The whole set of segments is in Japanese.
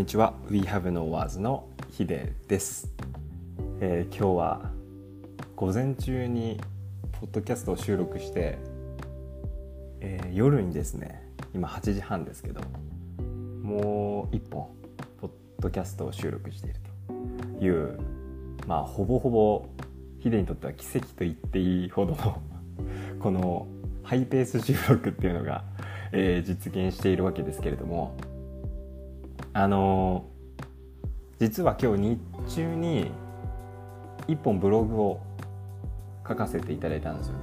にちは。We Have No Words のヒデです、えー今日は午前中にポッドキャストを収録して、えー夜にですね今8時半ですけどもう1本ポッドキャストを収録しているというまあほぼほぼヒデにとっては奇跡と言っていいほどのこのハイペース収録っていうのが、えー実現しているわけですけれどもあの実は今日日中に一本ブログを書かせていただいたんですよね。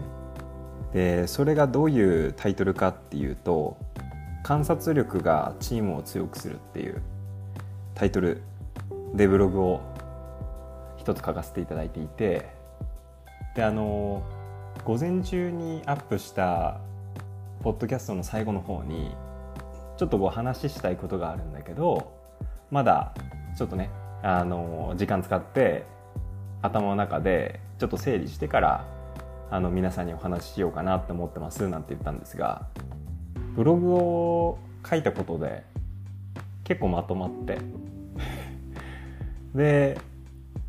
でそれがどういうタイトルかっていうと「観察力がチームを強くする」っていうタイトルでブログを一つ書かせていただいていてであの午前中にアップしたポッドキャストの最後の方にちょっとお話ししたいことがあるんだけどまだちょっとねあの時間使って頭の中でちょっと整理してからあの皆さんにお話ししようかなって思ってますなんて言ったんですがブログを書いたことで結構まとまって。で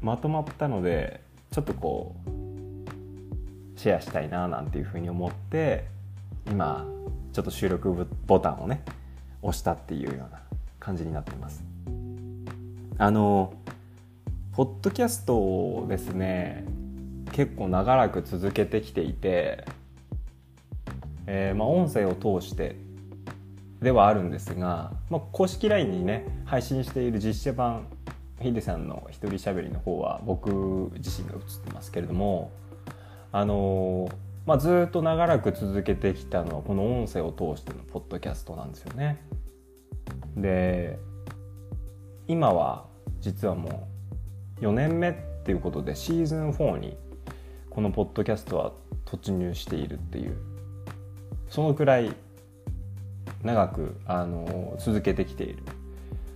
まとまったのでちょっとこうシェアしたいななんていうふうに思って今ちょっと収録ボタンをね押したっていうような感じになってます。あのポッドキャストをですね結構長らく続けてきていて、えーまあ、音声を通してではあるんですが、まあ、公式 LINE にね配信している実写版ヒデさんの一人しゃべりの方は僕自身が映ってますけれどもあのまあ、ずっと長らく続けてきたのはこの音声を通してのポッドキャストなんですよね。で今は実はもう4年目っていうことでシーズン4にこのポッドキャストは突入しているっていうそのくらい長くあの続けてきている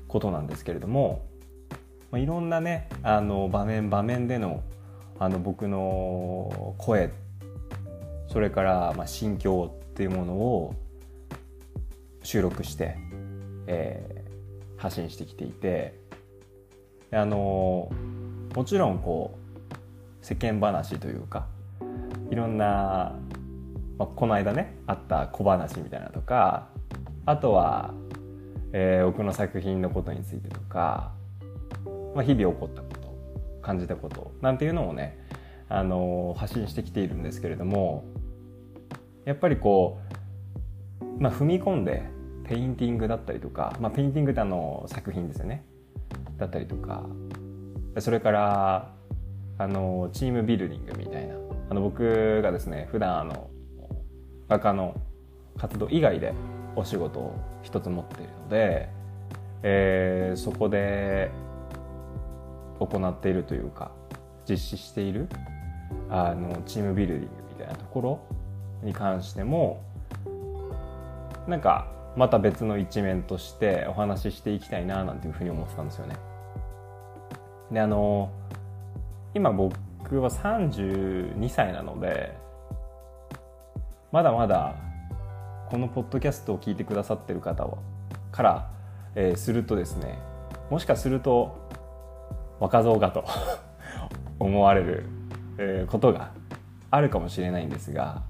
ことなんですけれども、まあ、いろんなねあの場面場面でのあの僕の声それからまあ心境っていうものを収録して、えー発信してきていてあのもちろんこう世間話というかいろんな、まあ、この間ねあった小話みたいなとかあとは、えー僕の作品のことについてとか、まあ、日々起こったこと感じたことなんていうのをねあの発信してきているんですけれどもやっぱりこう、まあ、踏み込んでペインティングだったりとか、まあ、ペインティングってあの作品ですよね。だったりとかそれからあのチームビルディングみたいな。あの僕がですね普段あの画家の活動以外でお仕事を一つ持っているので、えーそこで行っているというか実施しているあのチームビルディングみたいなところに関してもなんかまた別の一面としてお話ししていきたいななんていうふうに思ってたんですよね。であの今僕は32歳なのでまだまだこのポッドキャストを聞いてくださってる方はから、えーするとですねもしかすると若造がと 思われる、えことがあるかもしれないんですが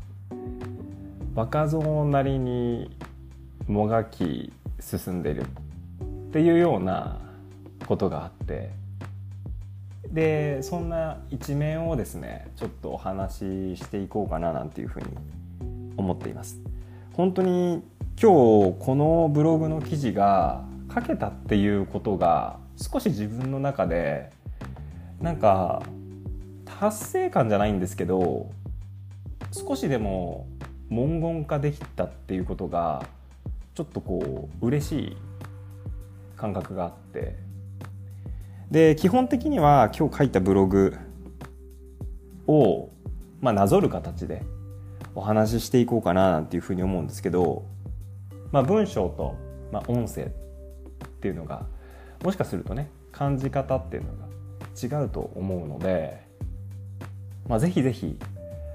若造なりにもがき進んでるっていうようなことがあってでそんな一面をですねちょっとお話ししていこうかななんていうふうに思っています。本当に今日このブログの記事が書けたっていうことが少し自分の中でなんか達成感じゃないんですけど少しでも文言化できたっていうことがちょっとこう嬉しい感覚があって。で基本的には今日書いたブログを、まあ、なぞる形でお話ししていこうかななんていうふうに思うんですけど、まあ、文章と、まあ、音声っていうのがもしかするとね感じ方っていうのが違うと思うので、まあ、ぜひぜひ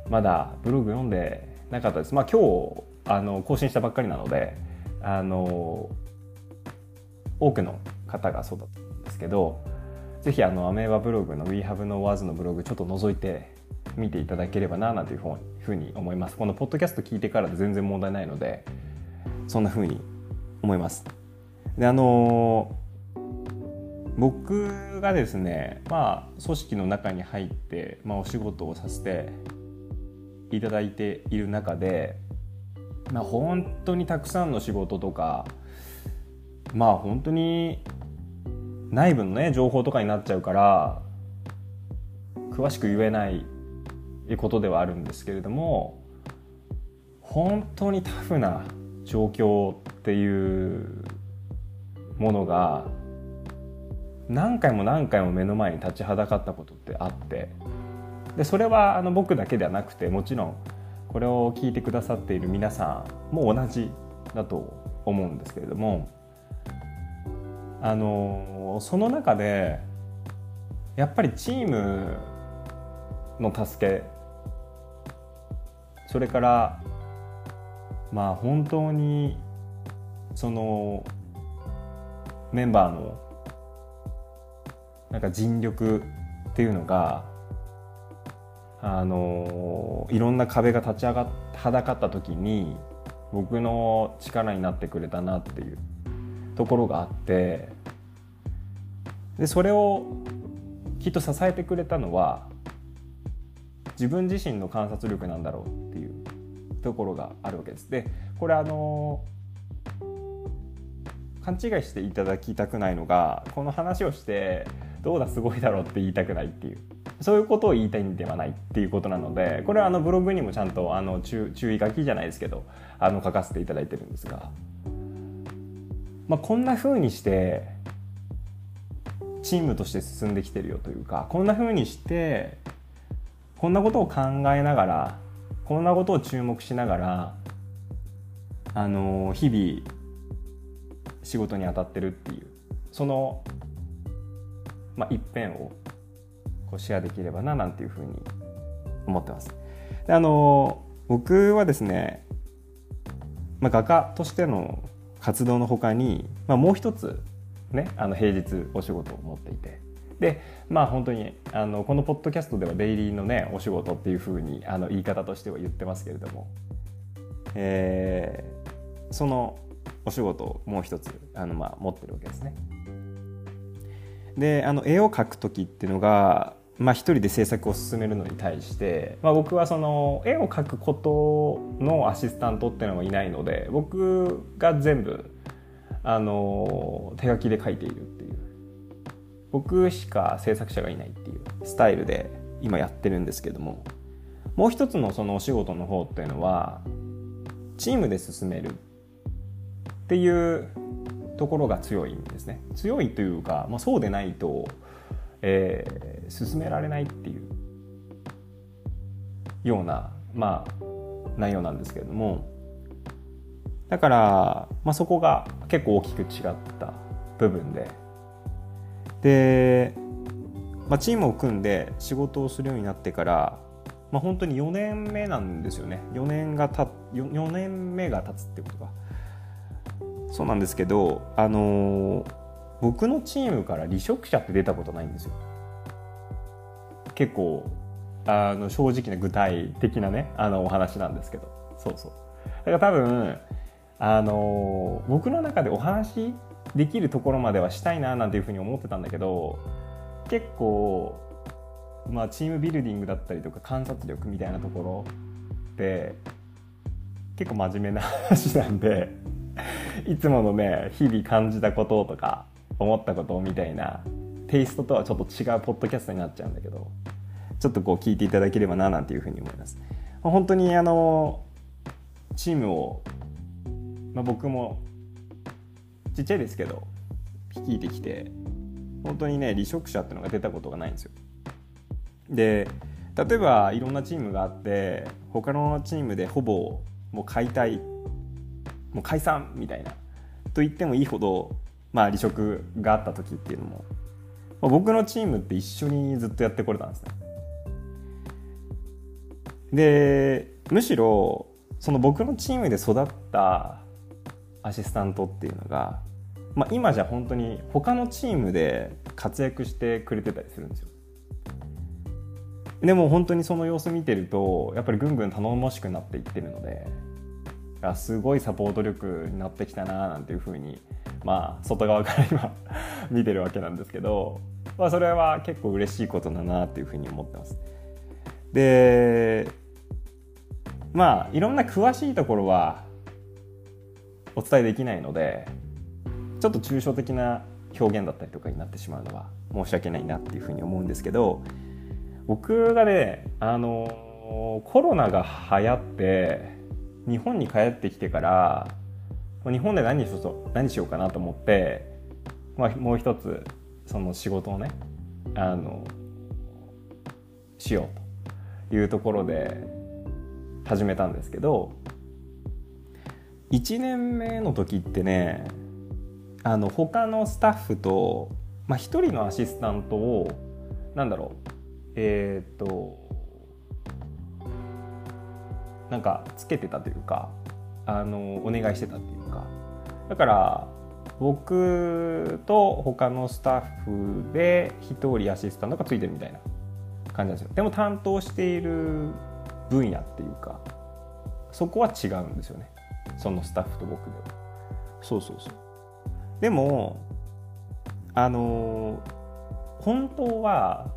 まだブログ読んでなかったです。まあ、今日あの更新したばっかりなのであの多くの方がそうだったんですけど是非あのアメーバブログの WeHaveNoWords のブログちょっと覗いて見ていただければななんていうふうに思いますこのポッドキャスト聞いてからで全然問題ないのでそんなふうに思いますであの僕がですねまあ組織の中に入って、まあ、お仕事をさせていただいている中で、まあ、本当にたくさんの仕事とかまあ本当に内部のね情報とかになっちゃうから詳しく言えないことではあるんですけれども本当にタフな状況っていうものが何回も何回も目の前に立ちはだかったことってあってでそれはあの僕だけではなくてもちろんこれを聞いてくださっている皆さんも同じだと思うんですけれどもあのその中でやっぱりチームの助けそれからまあ本当にそのメンバーのなんか尽力っていうのがあのいろんな壁が立ち上がっはだかった時に僕の力になってくれたなっていうところがあってでそれをきっと支えてくれたのは自分自身の観察力なんだろうっていうところがあるわけです。でこれあの勘違いしていただきたくないのがこの話をしてどうだすごいだろうって言いたくないっていうそういうことを言いたいんではないっていうことなのでこれはあのブログにもちゃんとあの注意書きじゃないですけどあの書かせていただいてるんですが、まあ、こんな風にしてチームとして進んできてるよというかこんな風にしてこんなことを考えながらこんなことを注目しながらあの日々仕事に当たってるっていうその、まあ、一辺をこうシェアできればななんていうふうに思ってます。であの僕はですね、まあ、画家としての活動のほかに、まあ、もう一つねあの平日お仕事を持っていてでまあ本当にあのこのポッドキャストではデイリーのねお仕事っていうふうにあの言い方としては言ってますけれども、えー、そのお仕事をもう一つあの、まあ、持ってるわけですね。であの絵を描く時っていうのが、まあ、一人で制作を進めるのに対して、まあ、僕はその絵を描くことのアシスタントっていうのはいないので僕が全部あの手書きで描いているっていう。僕しか制作者がいないっていう。スタイルで今やってるんですけども。もう一つのそのお仕事の方っていうのはチームで進めるっていうところが強いんですね。強いというか、まあ、そうでないと、えー、進められないっていう。ような、まあ、内容なんですけれども。だから、まあ、そこが結構大きく違った部分で。で、まあ、チームを組んで仕事をするようになってから、まあ、本当に4年目なんですよね。4年がた 4, 4年目が経つってことかそうなんですけどあのー、僕のチームから離職者って出たことないんですよ。結構あの正直な具体的なねあのお話なんですけど。そうそう。だから多分あの、僕の中でお話できるところまではしたいななんていうふうに思ってたんだけど結構まあチームビルディングだったりとか観察力みたいなところで結構真面目な話なんでいつものね日々感じたこととか思ったことみたいなテイストとはちょっと違うポッドキャストになっちゃうんだけどちょっとこう聞いていただければななんていうふうに思います。本当にあのチームを、まあ、僕もちっちゃいですけど率いてきて本当にね離職者っていうのが出たことがないんですよ。で例えばいろんなチームがあって他のチームでほぼもう解体もう解散みたいなと言ってもいいほど、まあ、離職があった時っていうのも、まあ、僕のチームって一緒にずっとやってこれたんですね。でむしろその僕のチームで育ったアシスタントっていうのがまあ、今じゃ本当に他のチームで活躍してくれてたりするんですよでも本当にその様子見てるとやっぱりぐんぐん頼もしくなっていってるのですごいサポート力になってきたななんていうふうにまあ外側から今見てるわけなんですけど、まあ、それは結構嬉しいことだなっていうふうに思ってます。でまあいろんな詳しいところはお伝えできないのでちょっと抽象的な表現だったりとかになってしまうのは申し訳ないなっていうふうに思うんですけど僕がねあのコロナが流行って日本に帰ってきてから日本で何しよう何しようかなと思って、まあ、もう一つその仕事をねあのしようというところで始めたんですけど1年目の時ってねあの他のスタッフと、まあ、1人のアシスタントをなんだろうえっ、となんかつけてたというかあのお願いしてたっていうか。だから僕と他のスタッフで1人アシスタントがついてるみたいな感じなんですよ。でも担当している分野っていうかそこは違うんですよね。そのスタッフと僕では。そうそうそう。でもあの本当は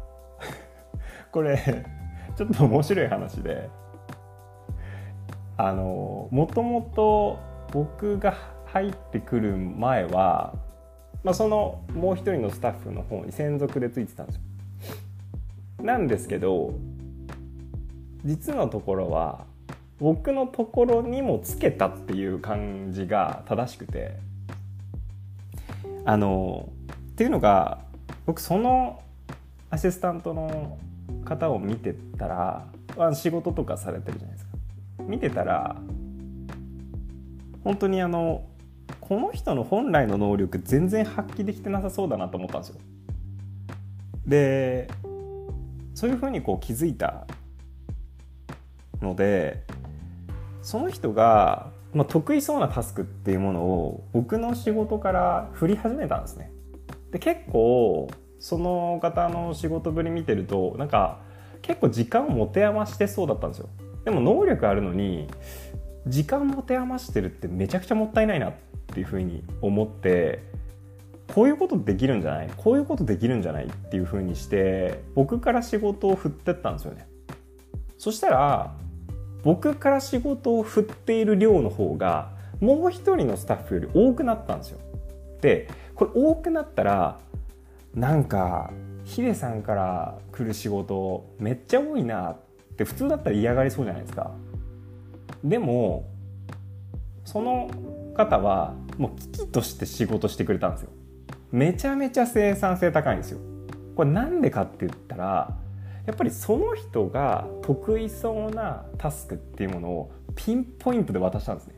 これちょっと面白い話であのもともと僕が入ってくる前は、まあ、そのもう一人のスタッフの方に専属でついてたんですよ。なんですけど実のところは僕のところにもつけたっていう感じが正しくてあのっていうのが僕そのアシスタントの方を見てたら仕事とかされてるじゃないですか見てたら本当にあのこの人の本来の能力全然発揮できてなさそうだなと思ったんですよ。でそういうふうにこう気づいたのでその人が、まあ、得意そうなタスクっていうものを僕の仕事から振り始めたんですね。で結構その方の仕事ぶり見てるとなんか結構時間を持て余してそうだったんですよ。でも能力あるのに時間持て余してるってめちゃくちゃもったいないなっていうふうに思ってこういうことできるんじゃない？こういうことできるんじゃないっていうふうにして僕から仕事を振ってったんですよね。そしたら僕から仕事を振っている量の方がもう一人のスタッフより多くなったんですよ。でこれ多くなったらなんかヒデさんから来る仕事めっちゃ多いなって普通だったら嫌がりそうじゃないですか。でもその方はもう危機として仕事してくれたんですよ。めちゃめちゃ生産性高いんですよ。これなんでかって言ったらやっぱりその人が得意そうなタスクっていうものをピンポイントで渡したんですね。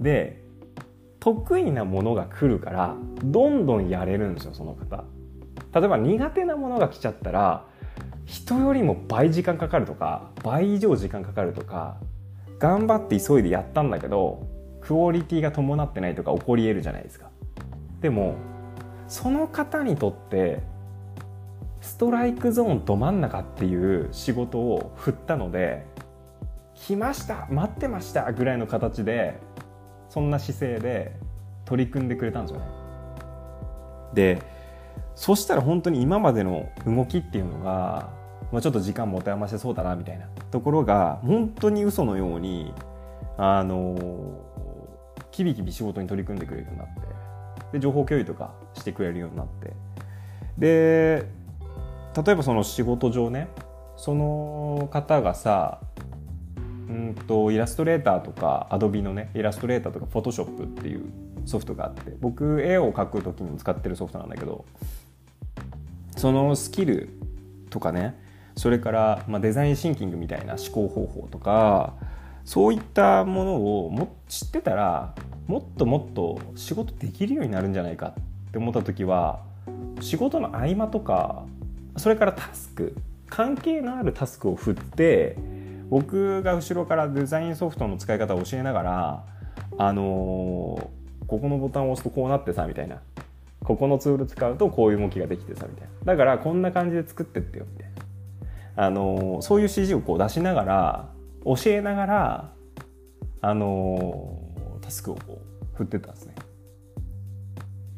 で得意なものが来るからどんどんやれるんですよその方。例えば苦手なものが来ちゃったら人よりも倍時間かかるとか倍以上時間かかるとか頑張って急いでやったんだけどクオリティが伴ってないとか起こり得るじゃないですか。でもその方にとってストライクゾーンど真ん中っていう仕事を振ったので来ました待ってましたぐらいの形でそんな姿勢で取り組んでくれたんですよね。でそしたら本当に今までの動きっていうのがまあ、ちょっと時間持て余してそうだなみたいな。ところが本当に嘘のようにあのキビキビ仕事に取り組んでくれるようになって。で情報共有とかしてくれるようになって。で例えばその仕事上ねその方がさうんとイラストレーターとかアドビのねイラストレーターとかフォトショップっていうソフトがあって僕絵を描く時に使ってるソフトなんだけどそのスキルとかねそれから、まあ、デザインシンキングみたいな思考方法とかそういったものをも知ってたらもっともっと仕事できるようになるんじゃないかって思った時は仕事の合間とかそれからタスク関係のあるタスクを振って僕が後ろからデザインソフトの使い方を教えながらあのここのボタンを押すとこうなってさみたいな。ここのツール使うとこういう動きができてさみたいな。だからこんな感じで作ってってよみたいな。あのそういう指示をこう出しながら教えながらあのタスクをこう振ってたんですね。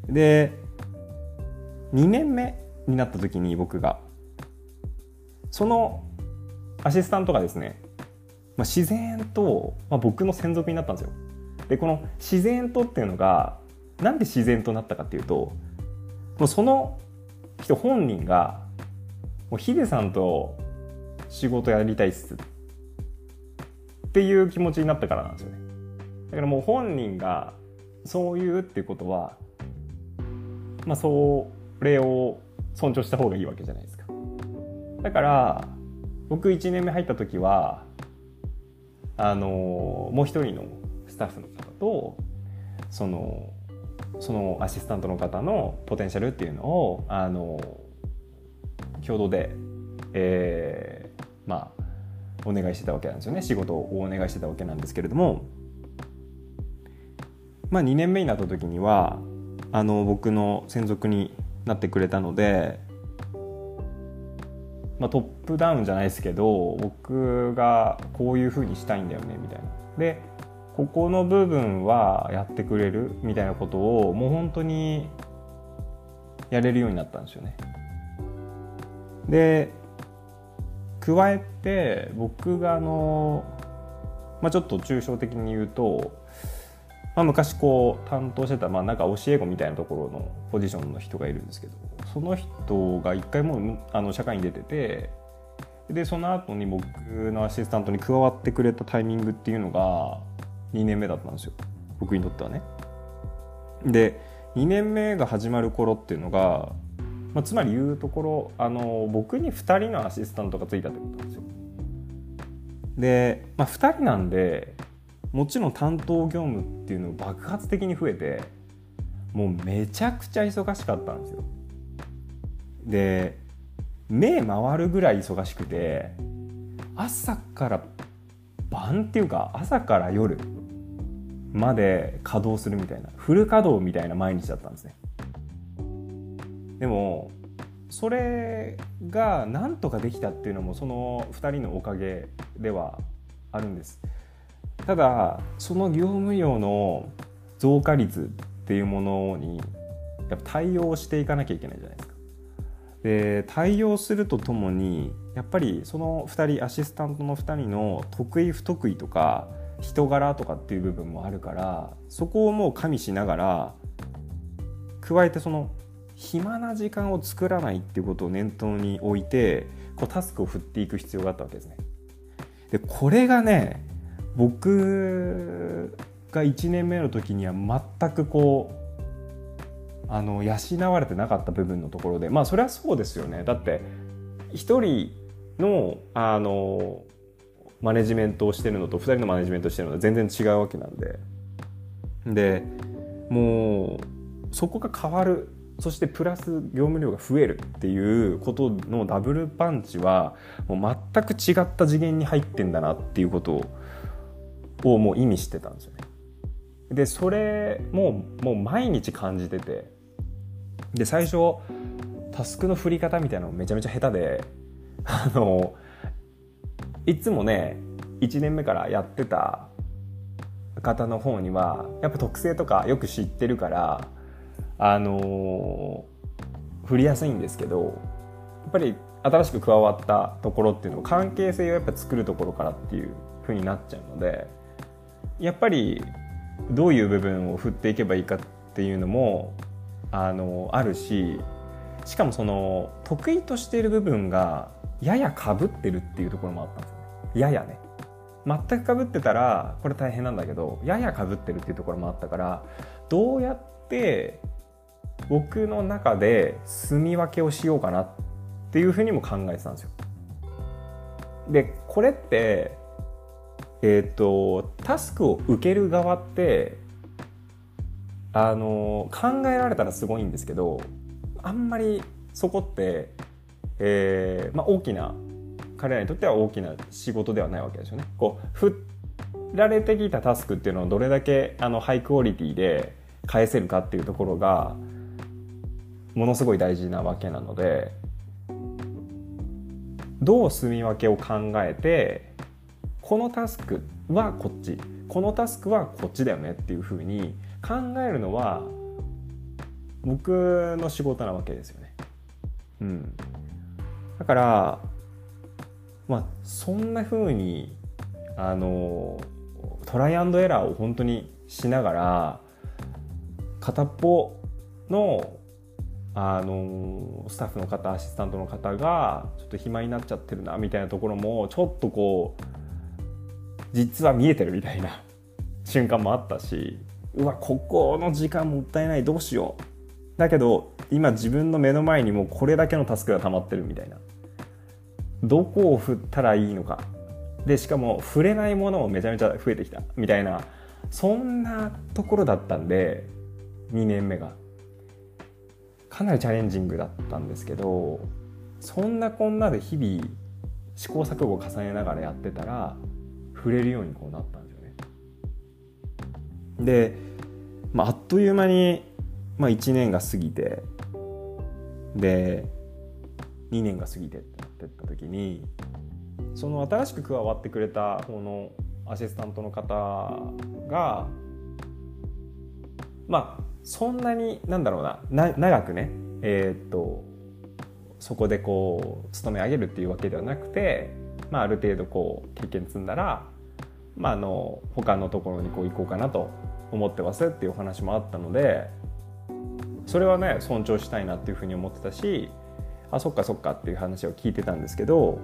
で2年目になった時に僕がそのアシスタントがですね、まあ、自然と、まあ、僕の専属になったんですよ。でこの自然とっていうのがなんで自然となったかっていうともうその人本人がもうヒデさんと仕事やりたいっす。っていう気持ちになったからなんですよね。だからもう本人がそう言うっていうことはまあそれを尊重した方がいいわけじゃないですか。だから僕1年目入った時はあのもう一人のスタッフの方とそのそのアシスタントの方のポテンシャルっていうのをあの共同で、えー、まあお願いしてたわけなんですよね仕事をお願いしてたわけなんですけれどもまあ2年目になった時にはあの僕の専属になってくれたので、まあ、トップダウンじゃないですけど僕がこういうふうにしたいんだよねみたいな。でここの部分はやってくれるみたいなことをもう本当にやれるようになったんですよね。で加えて僕があの、まあ、ちょっと抽象的に言うと、まあ、昔こう担当してた、まあ、なんか教え子みたいなところのポジションの人がいるんですけどその人が一回もうあの社会に出ててでその後に僕のアシスタントに加わってくれたタイミングっていうのが2年目だったんですよ僕にとってはね。で2年目が始まる頃っていうのが、まあ、つまり言うところあの僕に2人のアシスタントがついたってことなんですよ。で、まあ、2人なんでもちろん担当業務っていうのが爆発的に増えてもうめちゃくちゃ忙しかったんですよ。で目回るぐらい忙しくて朝から晩っていうか朝から夜まで稼働するみたいなフル稼働みたいな毎日だったんですねでもそれがなんとかできたっていうのもその2人のおかげではあるんです。ただその業務量の増加率っていうものにやっぱ対応していかなきゃいけないじゃないですか。で対応するとともにやっぱりその2人アシスタントの2人の得意不得意とか人柄とかっていう部分もあるからそこをもう加味しながら加えてその暇な時間を作らないっていうことを念頭に置いてこうタスクを振っていく必要があったわけですね。でこれがね僕が1年目の時には全くこうあの養われてなかった部分のところでまあそれはそうですよね。だって1人のあのマネジメントをしてるのと2人のマネジメントをしてるのは全然違うわけなんで。でもうそこが変わる。そしてプラス業務量が増えるっていうことのダブルパンチはもう全く違った次元に入ってんだなっていうことをもう意味してたんですよね。でそれももう毎日感じててで最初タスクの振り方みたいなのめちゃめちゃ下手で あのいつもね1年目からやってた方の方にはやっぱ特性とかよく知ってるからあの、振りやすいんですけどやっぱり新しく加わったところっていうのは関係性をやっぱ作るところからっていう風になっちゃうのでやっぱりどういう部分を振っていけばいいかっていうのもあのあるししかもその得意としている部分がややかぶってるっていうところもあったんですよね。ややね。全くかぶってたらこれ大変なんだけどややかぶってるっていうところもあったからどうやって僕の中で住み分けをしようかなっていうふうにも考えてたんですよ。でこれってえっ、ー、とタスクを受ける側ってあの考えられたらすごいんですけどあんまりそこって、えーまあ、大きな彼らにとっては大きな仕事ではないわけですよね。こう振られてきたタスクっていうのをどれだけあのハイクオリティで返せるかっていうところがものすごい大事なわけなのでどう住み分けを考えてこのタスクはこっちこのタスクはこっちだよねっていうふうに考えるのは僕の仕事なわけですよね。うん、だからまあそんなふうにあのトライアンドエラーを本当にしながら片っぽのあのスタッフの方アシスタントの方がちょっと暇になっちゃってるなみたいなところもちょっとこう実は見えてるみたいな 瞬間もあったしうわここの時間もったいないどうしよう。だけど今自分の目の前にもこれだけのタスクが溜まってるみたいな。どこを振ったらいいのか。でしかも触れないものもめちゃめちゃ増えてきたみたいな。そんなところだったんで2年目が。かなりチャレンジングだったんですけどそんなこんなで日々試行錯誤を重ねながらやってたら触れるようにこうなったんですよね。で、まあ、あっという間に、まあ、1年が過ぎてで2年が過ぎてってなってった時にその新しく加わってくれた方のアシスタントの方がまあそんなになんだろうな。な長くねえー、っとそこでこう勤め上げるっていうわけではなくて、まあ、ある程度こう経験積んだら、まあ、あの他のところにこう行こうかなと思ってますっていうお話もあったのでそれはね尊重したいなっていうふうに思ってたしあそっかそっかっていう話を聞いてたんですけど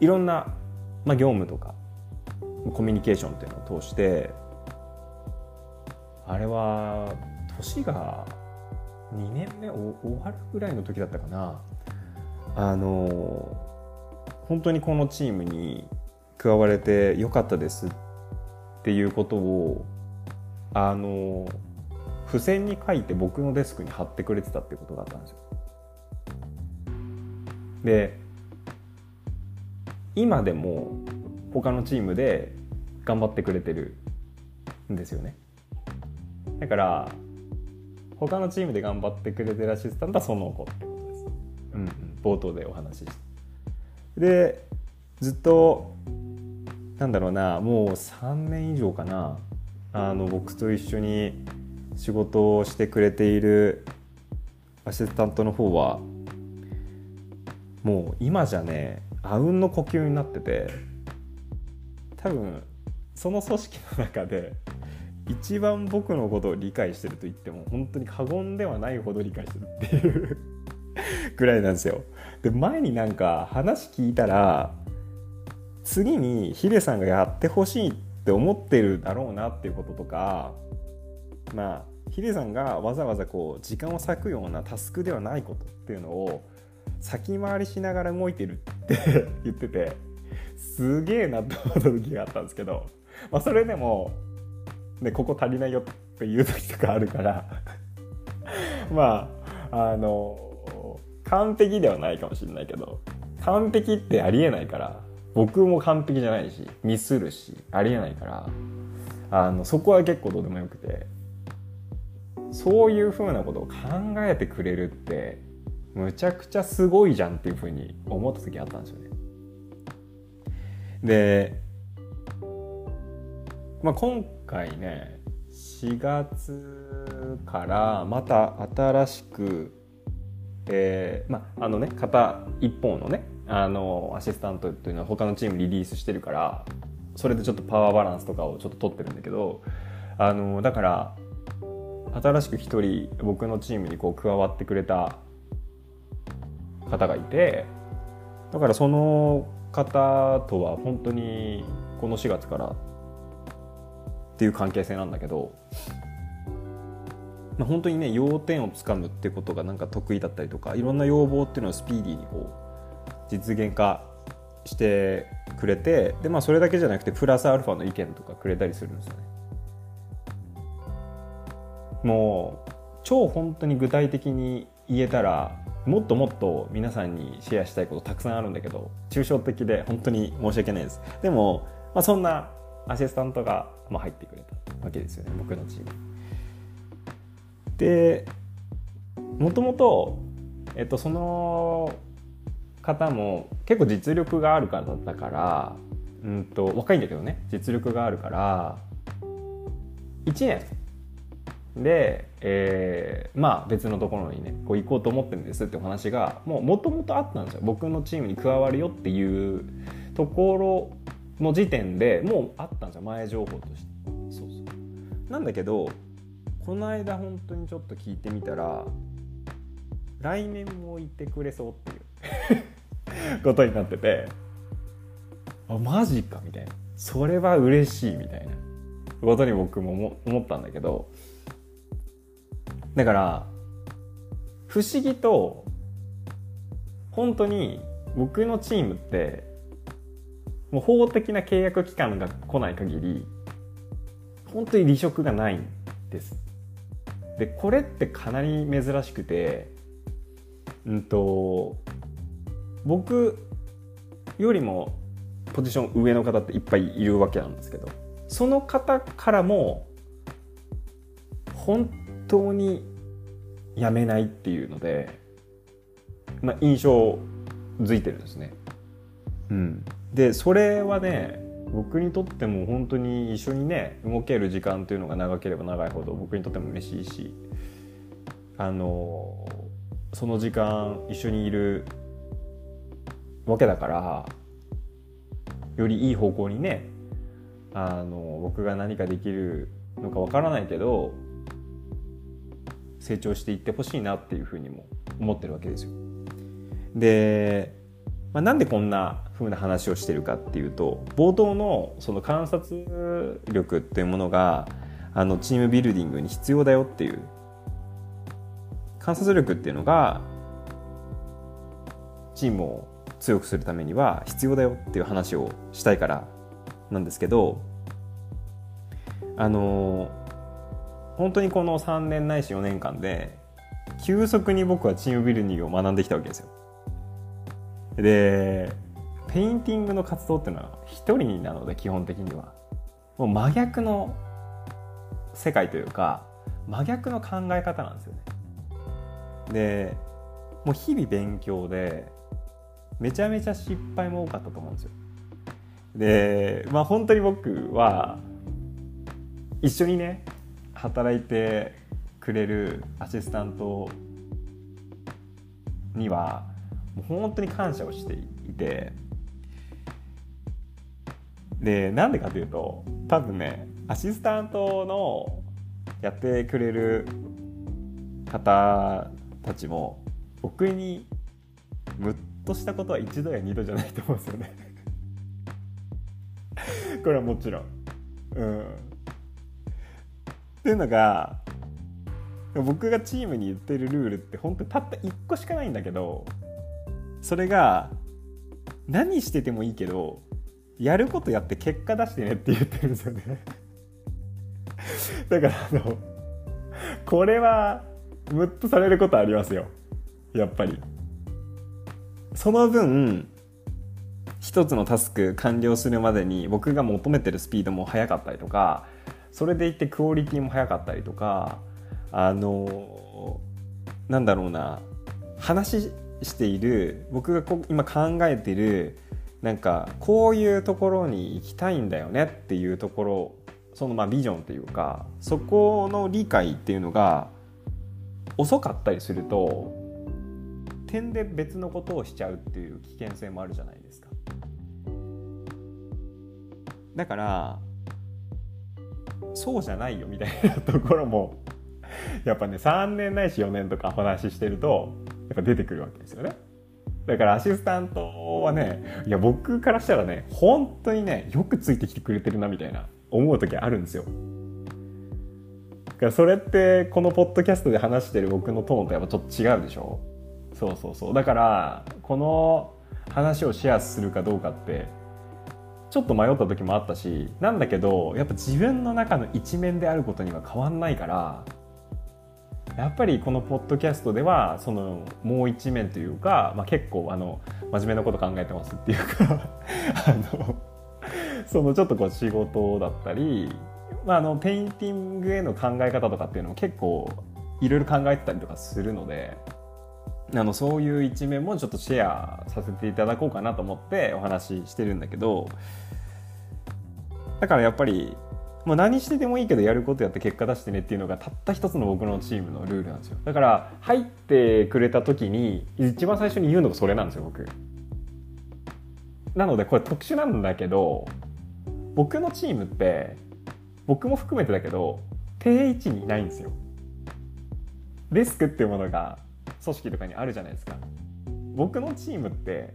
いろんな、まあ、業務とかコミュニケーションっていうのを通してあれは年が2年目終わるぐらいの時だったかなあの本当にこのチームに加われてよかったですっていうことをあの付箋に書いて僕のデスクに貼ってくれてたってことがあったんですよ。で今でも他のチームで頑張ってくれてるんですよね。だから他のチームで頑張ってくれてるアシスタントはその子ってことです。うん、うん、冒頭でお話しして。でずっとなんだろうなもう3年以上かなあの僕と一緒に仕事をしてくれているアシスタントの方はもう今じゃねあうんの呼吸になってて多分その組織の中で一番僕のことを理解してると言っても本当に過言ではないほど理解してるっていうぐらいなんですよ。で前になんか話聞いたら次にヒデさんがやってほしいって思ってるだろうなっていうこととかまあヒデさんがわざわざこう時間を割くようなタスクではないことっていうのを先回りしながら動いてるって言っててすげえなと思った時があったんですけど、まあ、それでもね、ここ足りないよっていう時とかあるから まああの完璧ではないかもしれないけど完璧ってありえないから僕も完璧じゃないしミスるしありえないからあのそこは結構どうでもよくてそういうふうなことを考えてくれるってむちゃくちゃすごいじゃんっていうふうに思った時あったんですよね。でまあ、今回ね4月からまた新しく、えー、まあのね片一方のねあのアシスタントというのは他のチームリリースしてるからそれでちょっとパワーバランスとかをちょっと取ってるんだけどあのだから新しく一人僕のチームにこう加わってくれた方がいてだからその方とは本当にこの4月からっていう関係性なんだけど、まあ、本当にね要点をつかむってことがなんか得意だったりとかいろんな要望っていうのをスピーディーにこう実現化してくれてで、まあ、それだけじゃなくてプラスアルファの意見とかくれたりするんですよね。もう超本当に具体的に言えたらもっともっと皆さんにシェアしたいことたくさんあるんだけど抽象的で本当に申し訳ないですでも、まあ、そんなアシスタントが、まあ、入ってくれたわけですよね僕のチーム。でもともと、えっと、その方も結構実力がある方だったから、うんと、若いんだけどね実力があるから1年で、えー、まあ別のところにねこう行こうと思ってるんですってお話がもうもともとあったんですよ。僕のチームに加わるよっていうところの時点でもうあったんですよ前情報として。そうそう。なんだけどこの間本当にちょっと聞いてみたら来年も行ってくれそうっていう。ことになってて。あマジかみたいな。それは嬉しいみたいな。ことに僕も思ったんだけど。だから不思議と本当に僕のチームってもう法的な契約期間が来ない限り本当に離職がないんですでこれってかなり珍しくてうんと僕よりもポジション上の方っていっぱいいるわけなんですけどその方からも本当にやめないっていうので、まあ、印象づいてるんですね。うん、でそれはね僕にとっても本当に一緒にね動ける時間というのが長ければ長いほど僕にとっても嬉しいしあのその時間一緒にいるわけだからよりいい方向にねあの僕が何かできるのかわからないけど成長していってほしいなっていうふうにも思ってるわけですよ。で、まあ、なんでこんな風な話をしてるかっていうと冒頭のその観察力っていうものがあのチームビルディングに必要だよっていう観察力っていうのがチームを強くするためには必要だよっていう話をしたいからなんですけどあの本当にこの3年ないし4年間で急速に僕はチームビルディングを学んできたわけですよ。でペインティングの活動っていうのは一人なので基本的にはもう真逆の世界というか真逆の考え方なんですよね。でもう日々勉強でめちゃめちゃ失敗も多かったと思うんですよ。でまあ本当に僕は一緒にね働いてくれるアシスタントにはもう本当に感謝をしていてでなんでかというと多分ねアシスタントのやってくれる方たちも僕にムッとしたことは一度や二度じゃないと思うんですよね これはもちろん。うんっていうのが僕がチームに言ってるルールって本当たった1個しかないんだけどそれが何しててもいいけどやることやって結果出してねって言ってるんですよね。だからあのこれはムッとされることありますよ。やっぱり。その分一つのタスク完了するまでに僕が求めてるスピードも速かったりとかそれでいってクオリティも早かったりとかあのなんだろうな話している僕がこ今考えてるなんかこういうところに行きたいんだよねっていうところそのまあビジョンっていうかそこの理解っていうのが遅かったりすると点で別のことをしちゃうっていう危険性もあるじゃないですか。だからそうじゃないよみたいなところもやっぱね3年ないし4年とか話してるとぱ出てくるわけですよね。だからアシスタントはねいや僕からしたらね本当にねよくついてきてくれてるなみたいな思う時あるんですよ。だからそれってこのポッドキャストで話してる僕のトーンとやっぱちょっと違うでしょ？そうそうそうだからこの話をシェアするかどうかってちょっと迷った時もあったしなんだけどやっぱ自分の中の一面であることには変わんないからやっぱりこのポッドキャストではそのもう一面というか、まあ、結構あの真面目なこと考えてますっていうか あのそのちょっとこう仕事だったり、まあ、あのペインティングへの考え方とかっていうのも結構いろいろ考えてたりとかするのであのそういう一面もちょっとシェアさせていただこうかなと思ってお話ししてるんだけどだからやっぱりもう何しててもいいけどやることやって結果出してねっていうのがたった一つの僕のチームのルールなんですよ。だから入ってくれた時に一番最初に言うのがそれなんですよ僕。なのでこれ特殊なんだけど僕のチームって僕も含めてだけど定位置にいないんですよ。デスクっていうものが組織とかにあるじゃないですか。僕のチームって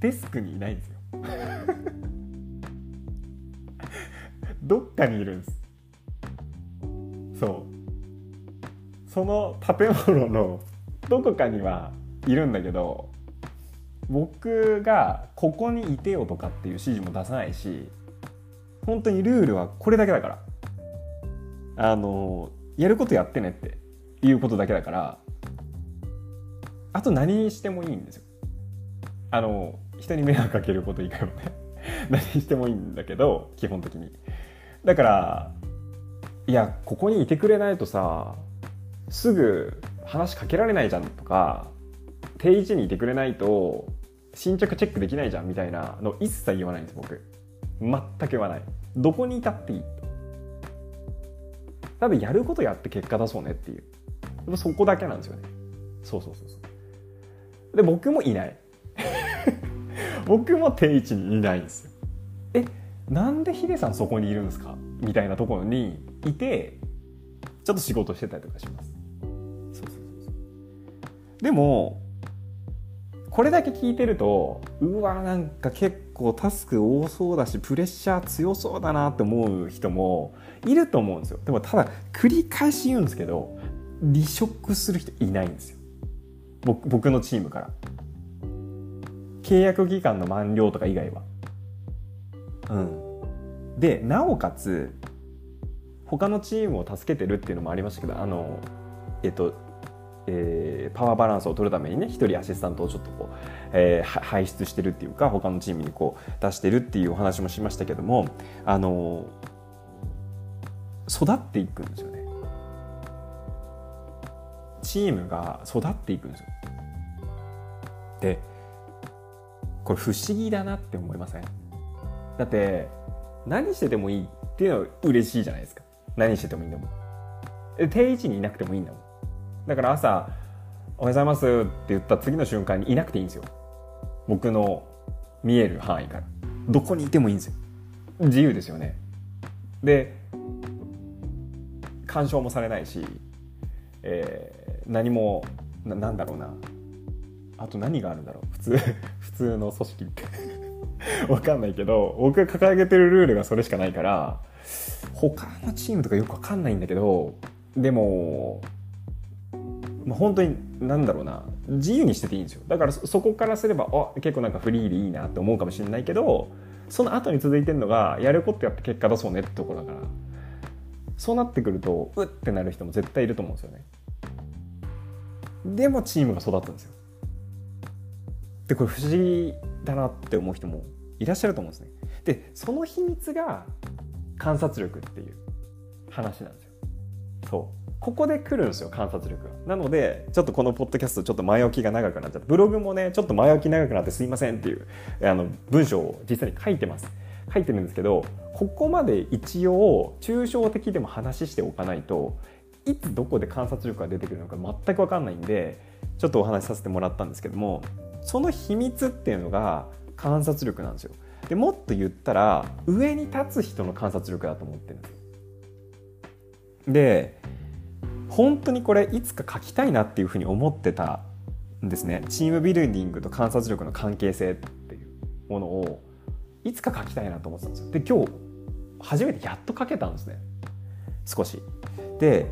デスクにいないんですよ。どっかにいるんです。そう。その建物のどこかにはいるんだけど僕がここにいてよとかっていう指示も出さないし本当にルールはこれだけだから。あのやることやってねっていうことだけだからあと何してもいいんですよ。あの人に迷惑かけること以外はね。何してもいいんだけど基本的に。だからいやここにいてくれないとさすぐ話しかけられないじゃんとか定位置にいてくれないと進捗チェックできないじゃんみたいなの一切言わないんです僕。全く言わない。どこにいたっていい？ただやることやって結果出そうねっていう。そこだけなんですよね。そうそうそうそう。で僕もいない。僕も定位置にいないんですよ。え？なんでヒデさんそこにいるんですか？みたいなところにいてちょっと仕事してたりとかします。そうそうそうでもこれだけ聞いてるとうわなんか結構タスク多そうだしプレッシャー強そうだなって思う人もいると思うんですよ。でもただ繰り返し言うんですけど離職する人いないんですよ。僕僕のチームから。契約期間の満了とか以外はうん。でなおかつ他のチームを助けてるっていうのもありましたけどあのえっとえー、パワーバランスを取るためにね一人アシスタントをちょっとこう、えー、輩出してるっていうか他のチームにこう出してるっていうお話もしましたけどもあの育っていくんですよね。チームが育っていくんですよ。でこれ不思議だなって思いません？だって何しててもいいっていうのは嬉しいじゃないですか。何しててもいいんだもん。定位置にいなくてもいいんだもん。だから朝「おはようございます」って言った次の瞬間にいなくていいんですよ。僕の見える範囲から。どこにいてもいいんですよ。自由ですよね。で干渉もされないし、えー、何もななんだろうな。あと何があるんだろう。普通 普通の組織って。わかんないけど僕が掲げてるルールがそれしかないから他のチームとかよくわかんないんだけどでも、まあ、本当に何だろうな自由にしてていいんですよ。だからそこからすればあ結構なんかフリーでいいなって思うかもしれないけどその後に続いてるのがやることやって結果出そうねってところだから。そうなってくるとうってなる人も絶対いると思うんですよね。でもチームが育つんですよ。でこれ不思議だなって思う人もいらっしゃると思うんですね。でその秘密が観察力っていう話なんですよ。そう。ここで来るんですよ観察力が。なのでちょっとこのポッドキャストちょっと前置きが長くなっちゃってブログもねちょっと前置き長くなってすいませんっていうあの文章を実際に書いてます。書いてるんですけどここまで一応抽象的でも話しておかないといつどこで観察力が出てくるのか全く分かんないんでちょっとお話しさせてもらったんですけどもその秘密っていうのが観察力なんですよ。でもっと言ったら上に立つ人の観察力だと思ってるんですよ。で本当にこれいつか書きたいなっていうふうに思ってたんですね。チームビルディングと観察力の関係性っていうものをいつか書きたいなと思ってたんですよ。で今日初めてやっと書けたんですね。少し。で、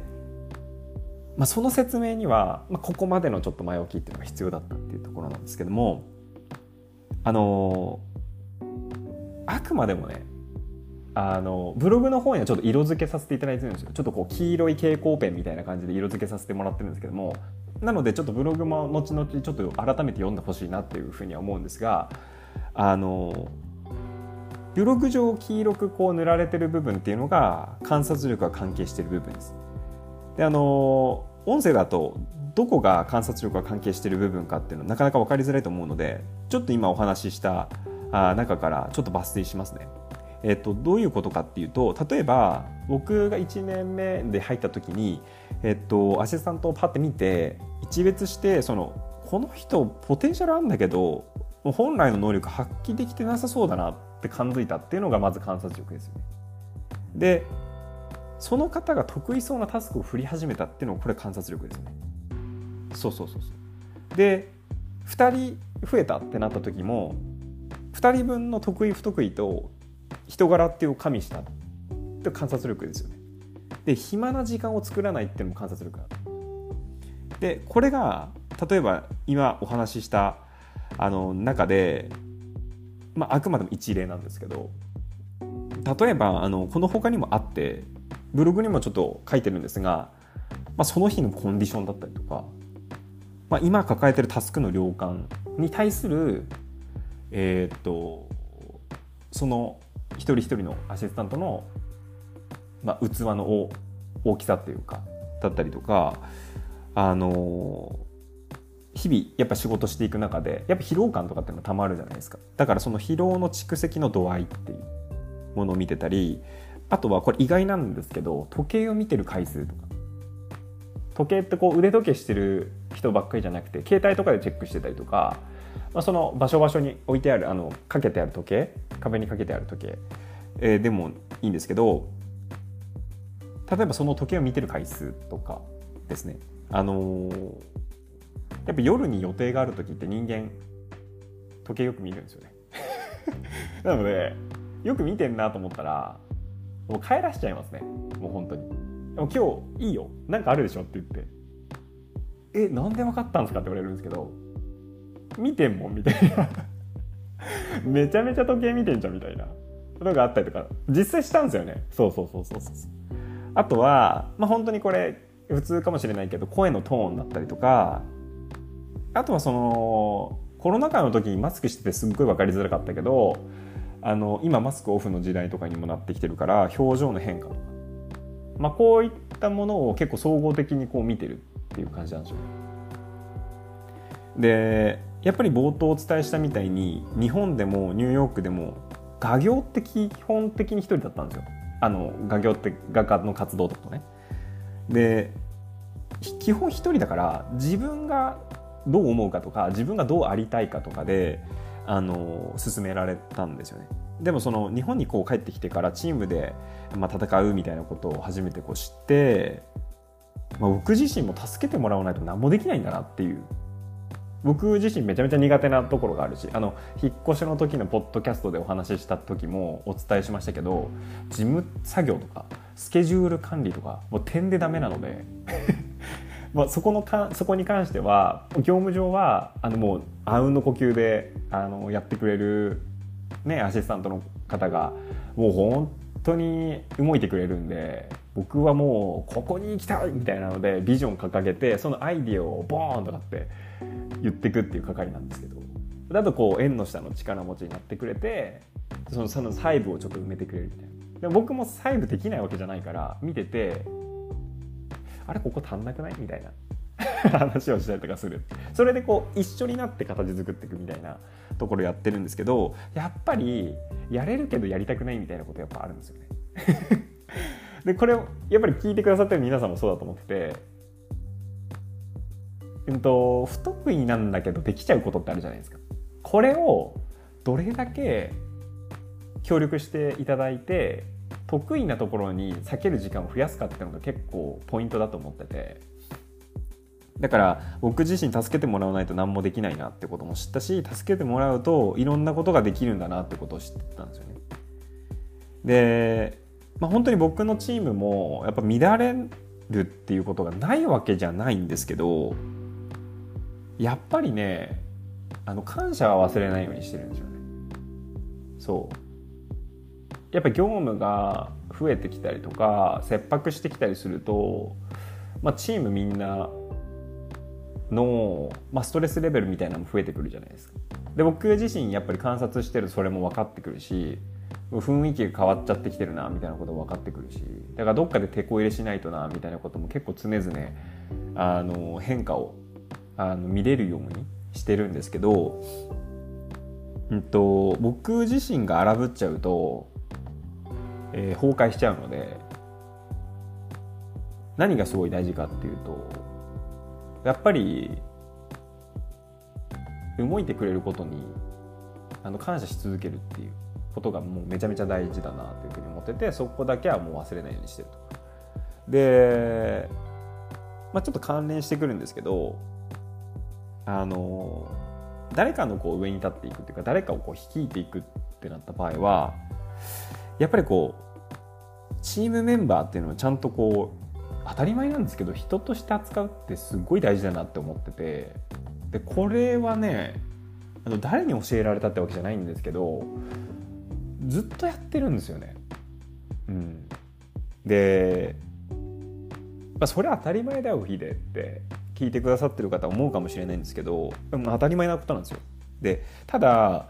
まあ、その説明には、まあ、ここまでのちょっと前置きっていうのが必要だったっていうところなんですけどもあのあくまでもねあのブログの方にはちょっと色付けさせていただいてるんですよちょっとこう黄色い蛍光ペンみたいな感じで色付けさせてもらってるんですけどもなのでちょっとブログも後々ちょっと改めて読んでほしいなっていうふうには思うんですがあのブログ上黄色くこう塗られてる部分っていうのが観察力が関係してる部分です。であの音声だとどこが観察力が関係している部分かっていうのはなかなか分かりづらいと思うのでちょっと今お話ししたあ中からちょっと抜粋しますね。えっと、どういうことかっていうと例えば僕が1年目で入った時に、えっと、アシスタントをパッて見て一別してそのこの人ポテンシャルあるんだけど本来の能力発揮できてなさそうだなって感づいたっていうのがまず観察力ですよね。でその方が得意そうなタスクを振り始めたっていうのがこれ観察力ですよね。そうそうそうそうで2人増えたってなった時も2人分の得意不得意と人柄っていうを加味したって観察力ですよね。で暇な時間を作らないっていうのも観察力だでこれが例えば今お話ししたあの中で、まあ、あくまでも一例なんですけど例えばあのこの他にもあってブログにもちょっと書いてるんですが、まあ、その日のコンディションだったりとかまあ、今抱えてるタスクの量感に対する、えー、っとその一人一人のアシスタントの、まあ、器の大きさっていうかだったりとかあの日々やっぱ仕事していく中でやっぱ疲労感とかっていうのたまるじゃないですか。だからその疲労の蓄積の度合いっていうものを見てたりあとはこれ意外なんですけど時計を見てる回数とか。時計ってこう腕時計してる人ばっかりじゃなくて携帯とかでチェックしてたりとか、まあ、その場所場所に置いてあるあのかけてある時計壁にかけてある時計、えー、でもいいんですけど例えばその時計を見てる回数とかですね。あのー、やっぱ夜に予定がある時って人間時計よく見るんですよね。なのでよく見てんなと思ったらもう帰らしちゃいますね。もう本当に。今日いいよ。なんかあるでしょって言って。えなんで分かったんですかって言われるんですけど。見てんもんみたいな。めちゃめちゃ時計見てんじゃんみたいな。ことがあったりとか。実際したんですよね。そうそうそうそうそうあとはまあ本当にこれ普通かもしれないけど声のトーンだったりとか。あとはそのコロナ禍の時にマスクしててすっごい分かりづらかったけどあの今マスクオフの時代とかにもなってきてるから表情の変化とか。まあ、こういったものを結構総合的にこう見てるっていう感じなんですよね。でやっぱり冒頭お伝えしたみたいに日本でもニューヨークでも画業って基本的に一人だったんですよ。あの画業って画家の活動とかね。で基本一人だから自分がどう思うかとか自分がどうありたいかとかであの進められたんですよね。でもその日本にこう帰ってきてからチームで、まあ、戦うみたいなことを初めてこう知って、まあ、僕自身も助けてもらわないと何もできないんだなっていう。僕自身めちゃめちゃ苦手なところがあるしあの引っ越しの時のポッドキャストでお話しした時もお伝えしましたけど事務作業とかスケジュール管理とかもう点でダメなので まあそこのかそこに関しては業務上はあのもうあうんの呼吸であのやってくれるね、アシスタントの方がもう本当に動いてくれるんで僕はもうここに行きたいみたいなのでビジョン掲げてそのアイディアをボーンとかって言ってくっていう係なんですけど。だとこう縁の下の力持ちになってくれてそのその細部をちょっと埋めてくれるみたいな。でも僕も細部できないわけじゃないから見ててあれここ足んなくないみたいな。話をしたりとかする。それでこう一緒になって形作っていくみたいなところやってるんですけどやっぱりやれるけどやりたくないみたいなことやっぱあるんですよね。でこれやっぱり聞いてくださってる皆さんもそうだと思っててうんと不得意なんだけどできちゃうことってあるじゃないですか。これをどれだけ協力していただいて得意なところに避ける時間を増やすかっていうのが結構ポイントだと思ってて。だから僕自身助けてもらわないと何もできないなってことも知ったし助けてもらうといろんなことができるんだなってことを知ってたんですよね。で、まあ、本当に僕のチームもやっぱ乱れるっていうことがないわけじゃないんですけどやっぱりねあの感謝は忘れないようにしてるんですよね。そうやっぱ業務が増えてきたりとか切迫してきたりすると、まあ、チームみんなの、まあ、ストレスレベルみたいなのも増えてくるじゃないですか。で僕自身やっぱり観察してるそれも分かってくるし雰囲気が変わっちゃってきてるなみたいなことも分かってくるしだからどっかで手こ入れしないとなみたいなことも結構常々あの変化をあの見れるようにしてるんですけど、うんと、僕自身が荒ぶっちゃうと、えー、崩壊しちゃうので何がすごい大事かっていうとやっぱり動いてくれることにあの感謝し続けるっていうことがもうめちゃめちゃ大事だなというふうに思っててそこだけはもう忘れないようにしてると。で、まあ、ちょっと関連してくるんですけどあの誰かのこう上に立っていくっていうか誰かをこう率いていくってなった場合はやっぱりこうチームメンバーっていうのはちゃんとこう当たり前なんですけど人として扱うってすごい大事だなって思っててでこれはねあの誰に教えられたってわけじゃないんですけどずっとやってるんですよね。うん、で、まあ、それ当たり前だよヒデって聞いてくださってる方思うかもしれないんですけど当たり前なことなんですよ。でただ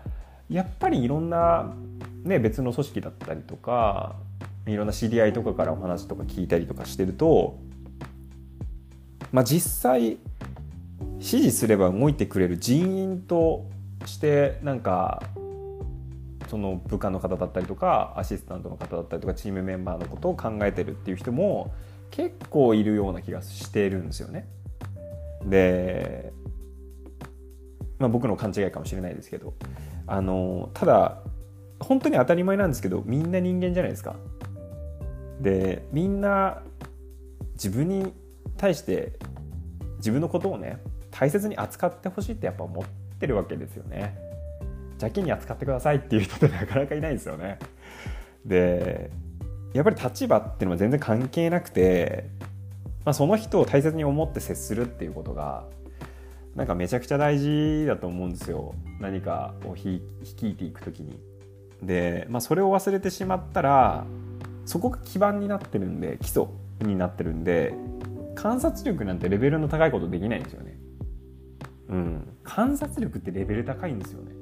やっぱりいろんな、ね、別の組織だったりとかいろんな知り合いとかからお話とか聞いたりとかしてると、まあ、実際指示すれば動いてくれる人員としてなんかその部下の方だったりとかアシスタントの方だったりとかチームメンバーのことを考えてるっていう人も結構いるような気がしてるんですよね。で、まあ、僕の勘違いかもしれないですけどあのただ本当に当たり前なんですけどみんな人間じゃないですか。でみんな自分に対して自分のことをね大切に扱ってほしいってやっぱ思ってるわけですよね。邪気に扱ってくださいっていう人ってなかなかいないんですよね。でやっぱり立場っていうのは全然関係なくて、まあ、その人を大切に思って接するっていうことがなんかめちゃくちゃ大事だと思うんですよ何かを率いていく時に。で、まあ、それを忘れてしまったらそこが基盤になってるんで基礎になってるんで観察力なんてレベルの高いことできないんですよね。うん、観察力ってレベル高いんですよね。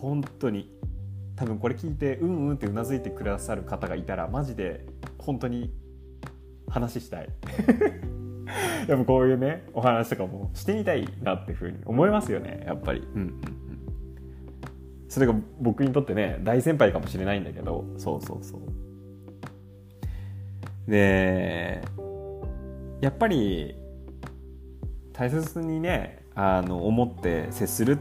本当に。多分これ聞いてうんうんってうなずいてくださる方がいたらマジで本当に話したい。やっぱこういうねお話とかもしてみたいなっていうふうに思いますよねやっぱり、うんうんうん、それが僕にとってね大先輩かもしれないんだけどそうそうそうでやっぱり大切にねあの思って接するっ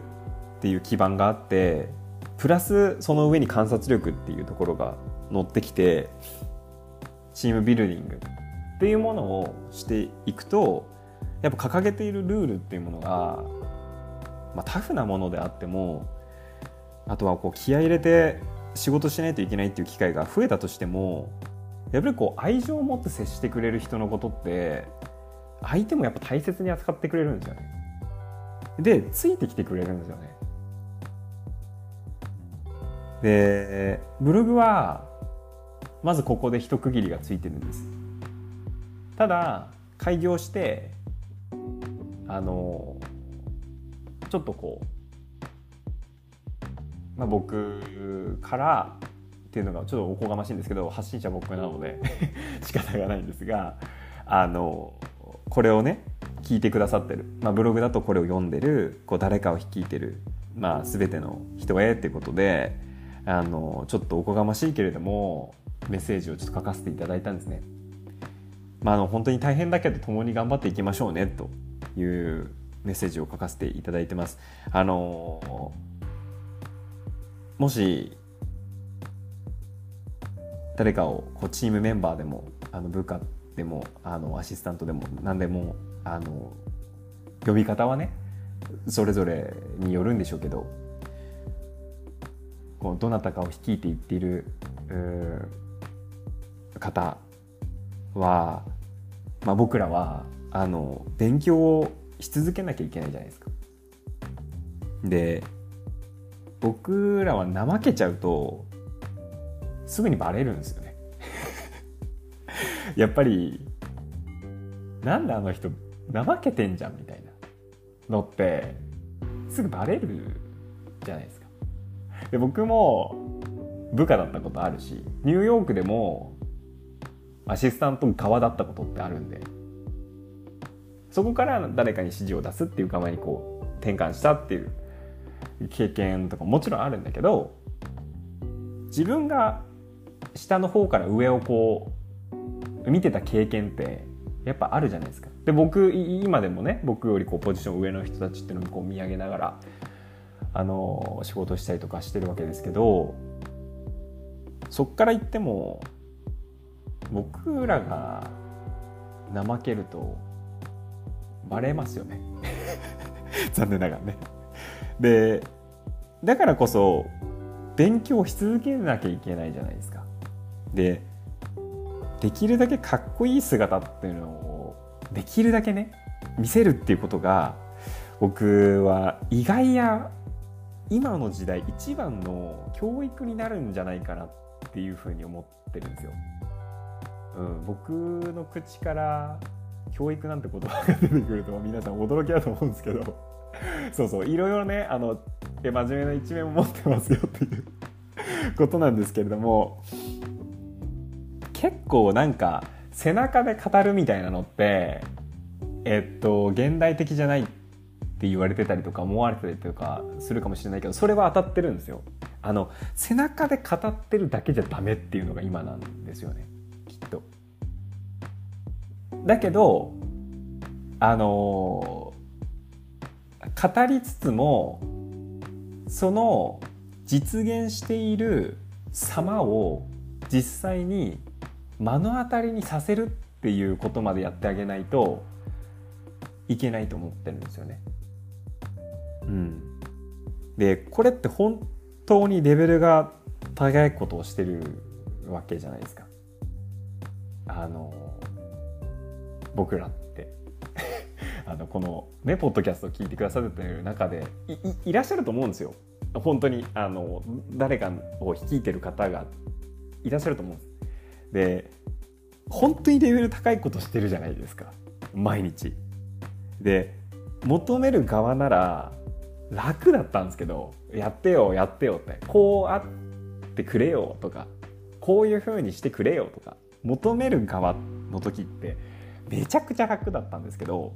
ていう基盤があってプラスその上に観察力っていうところが乗ってきてチームビルディングっていうものをしていくとやっぱ掲げているルールっていうものが、まあ、タフなものであってもあとはこう気合い入れて仕事しないといけないっていう機会が増えたとしてもやっぱりこう愛情を持って接してくれる人のことって相手もやっぱ大切に扱ってくれるんですよね。でついてきてくれるんですよね。でブログはまずここで一区切りがついてるんですただ開業してあのちょっとこう、まあ、僕からっていうのがちょっとおこがましいんですけど発信者僕なので 仕方がないんですがあのこれをね聞いてくださってる、まあ、ブログだとこれを読んでるこう誰かを率いてる、まあ、全ての人へっていうことであのちょっとおこがましいけれどもメッセージをちょっと書かせていただいたんですね。まあ、あの本当に大変だけど共に頑張っていきましょうねというメッセージを書かせていただいてます。あのもし誰かをこうチームメンバーでもあの部下でもあのアシスタントでも何でもあの呼び方はねそれぞれによるんでしょうけどこうどなたかを率いていっている方は、まあ、僕らはあの勉強をし続けなきゃいけないじゃないですか。で僕らは怠けちゃうとすぐにバレるんですよね。やっぱりなんであの人怠けてんじゃんみたいなのってすぐバレるじゃないですか。で僕も部下だったことあるしニューヨークでもアシスタント側だったことってあるんでそこから誰かに指示を出すっていう側にこう転換したっていう経験とかもちろんあるんだけど自分が下の方から上をこう見てた経験ってやっぱあるじゃないですか。で僕今でもね僕よりこうポジション上の人たちっていうのをこう見上げながらあの仕事したりとかしてるわけですけどそっから言っても僕らが怠けるとバレますよね 残念ながらね。でだからこそ勉強し続けなきゃいけないじゃないですか。でできるだけかっこいい姿っていうのをできるだけね見せるっていうことが僕は意外や今の時代一番の教育になるんじゃないかなっていうふうに思ってるんですよ。うん、僕の口から教育なんて言葉が出てくると皆さん驚きだと思うんですけど そうそういろいろねあの真面目な一面も持ってますよっていうことなんですけれども結構なんか背中で語るみたいなのってえっと現代的じゃないって言われてたりとか思われてたりとかするかもしれないけどそれは当たってるんですよ。あの背中で語ってるだけじゃダメっていうのが今なんですよねきっと。だけどあの語りつつもその実現している様を実際に目の当たりにさせるっていうことまでやってあげないといけないと思ってるんですよね。うん、でこれって本当にレベルが高いことをしてるわけじゃないですか。あの僕らって あのこのねポッドキャストを聞いてくださってる中でいらっしゃると思うんですよ。本当にあの誰かを率いてる方がいらっしゃると思うんです。で本当にレベル高いことしてるじゃないですか。毎日。で求める側なら楽だったんですけどやってよやってよってこうあってくれよとかこういう風にしてくれよとか求める側の時ってめちゃくちゃ楽だったんですけど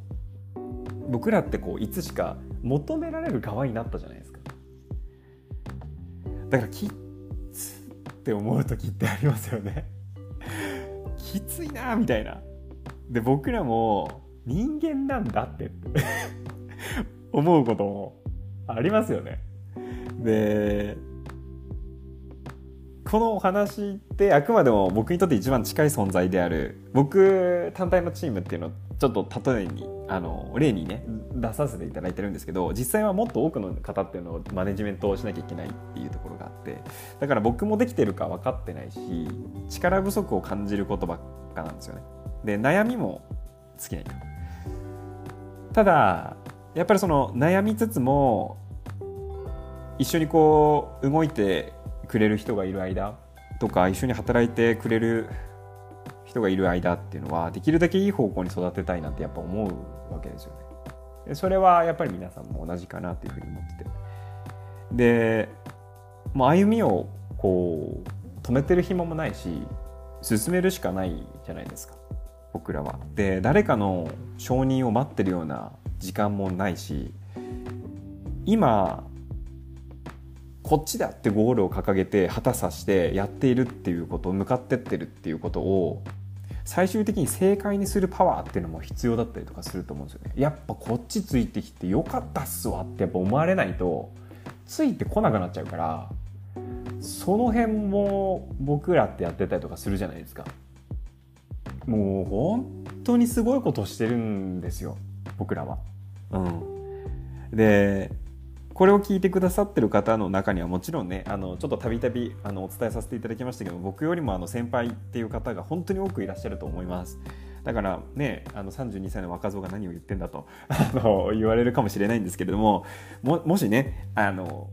僕らってこういつしか求められる側になったじゃないですか。だからきつって思う時ってありますよね。きついなみたいな。で僕らも人間なんだって。思うこともありますよね。でこのお話ってあくまでも僕にとって一番近い存在である僕単体のチームっていうのをちょっと例えにあの例にね出させていただいてるんですけど実際はもっと多くの方っていうのをマネジメントをしなきゃいけないっていうところがあってだから僕もできてるか分かってないし力不足を感じることばっかなんですよね。で悩みも尽きないと。ただやっぱりその悩みつつも一緒にこう動いてくれる人がいる間とか一緒に働いてくれる人がいる間っていうのはできるだけいい方向に育てたいなってやっぱ思うわけですよね。でそれはやっぱり皆さんも同じかなっていうふうに思ってて。でもう歩みをこう止めてる暇もないし進めるしかないじゃないですか僕らは。で誰かの承認を待ってるような時間もないし今こっちだってゴールを掲げて旗さしてやっているっていうことを向かってってるっていうことを最終的に正解にするパワーっていうのも必要だったりとかすると思うんですよね。やっぱこっちついてきてよかったっすわってやっぱ思われないとついてこなくなっちゃうからその辺も僕らってやってたりとかするじゃないですか。もう本当にすごいことしてるんですよ僕らは。うん、でこれを聞いてくださってる方の中にはもちろんねあのちょっとたびたびお伝えさせていただきましたけど僕よりもあの先輩っていう方が本当に多くいらっしゃると思います。だからねあの32歳の若造が何を言ってんだと あの言われるかもしれないんですけれどももしねあの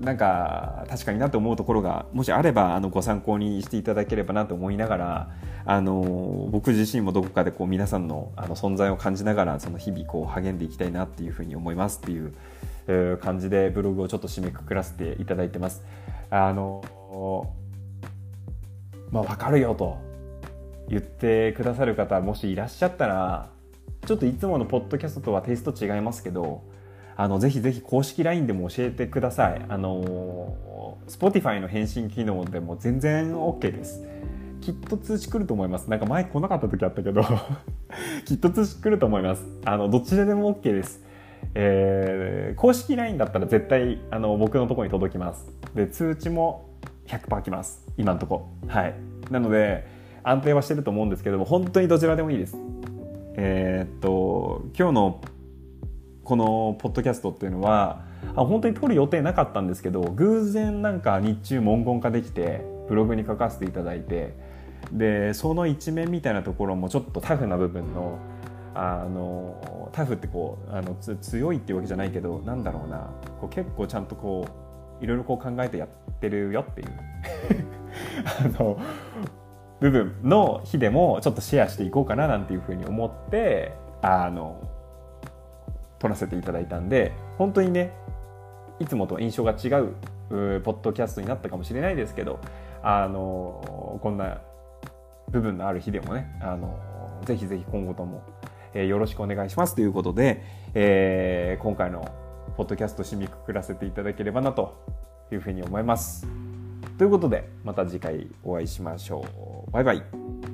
なんか確かになと思うところがもしあればあのご参考にしていただければなと思いながらあの僕自身もどこかでこう皆さんのあの存在を感じながらその日々こう励んでいきたいなっていうふうに思いますっていう感じでブログをちょっと締めくくらせていただいてます。あのまあ分かるよと言ってくださる方もしいらっしゃったらちょっといつものポッドキャストとはテイスト違いますけどあのぜひぜひ公式 LINE でも教えてください。あの Spotify の返信機能でも全然 OK です。きっと通知来ると思います。なんか前来なかった時あったけど きっと通知来ると思います。あのどちらでも OK です。えー、公式 LINE だったら絶対あの僕のとこに届きます。で通知も100%来ます。今のとこ。はい。なので安定はしてると思うんですけども本当にどちらでもいいです。えー、っと今日のこのポッドキャストっていうのはあ本当に撮る予定なかったんですけど偶然なんか日中文言化できてブログに書かせていただいてでその一面みたいなところもちょっとタフな部分のあのタフってこうあの強いっていうわけじゃないけどなんだろうな。こう結構ちゃんとこういろいろこう考えてやってるよっていう。あの部分の日でもちょっとシェアしていこうかななんていうふうに思ってあの撮らせていただいたんで本当にねいつもと印象が違うポッドキャストになったかもしれないですけどあのこんな部分のある日でもねあのぜひぜひ今後とも、え、よろしくお願いしますということで、えー、今回のポッドキャスト締めくくらせていただければなというふうに思います。ということでまた次回お会いしましょう。バイバイ。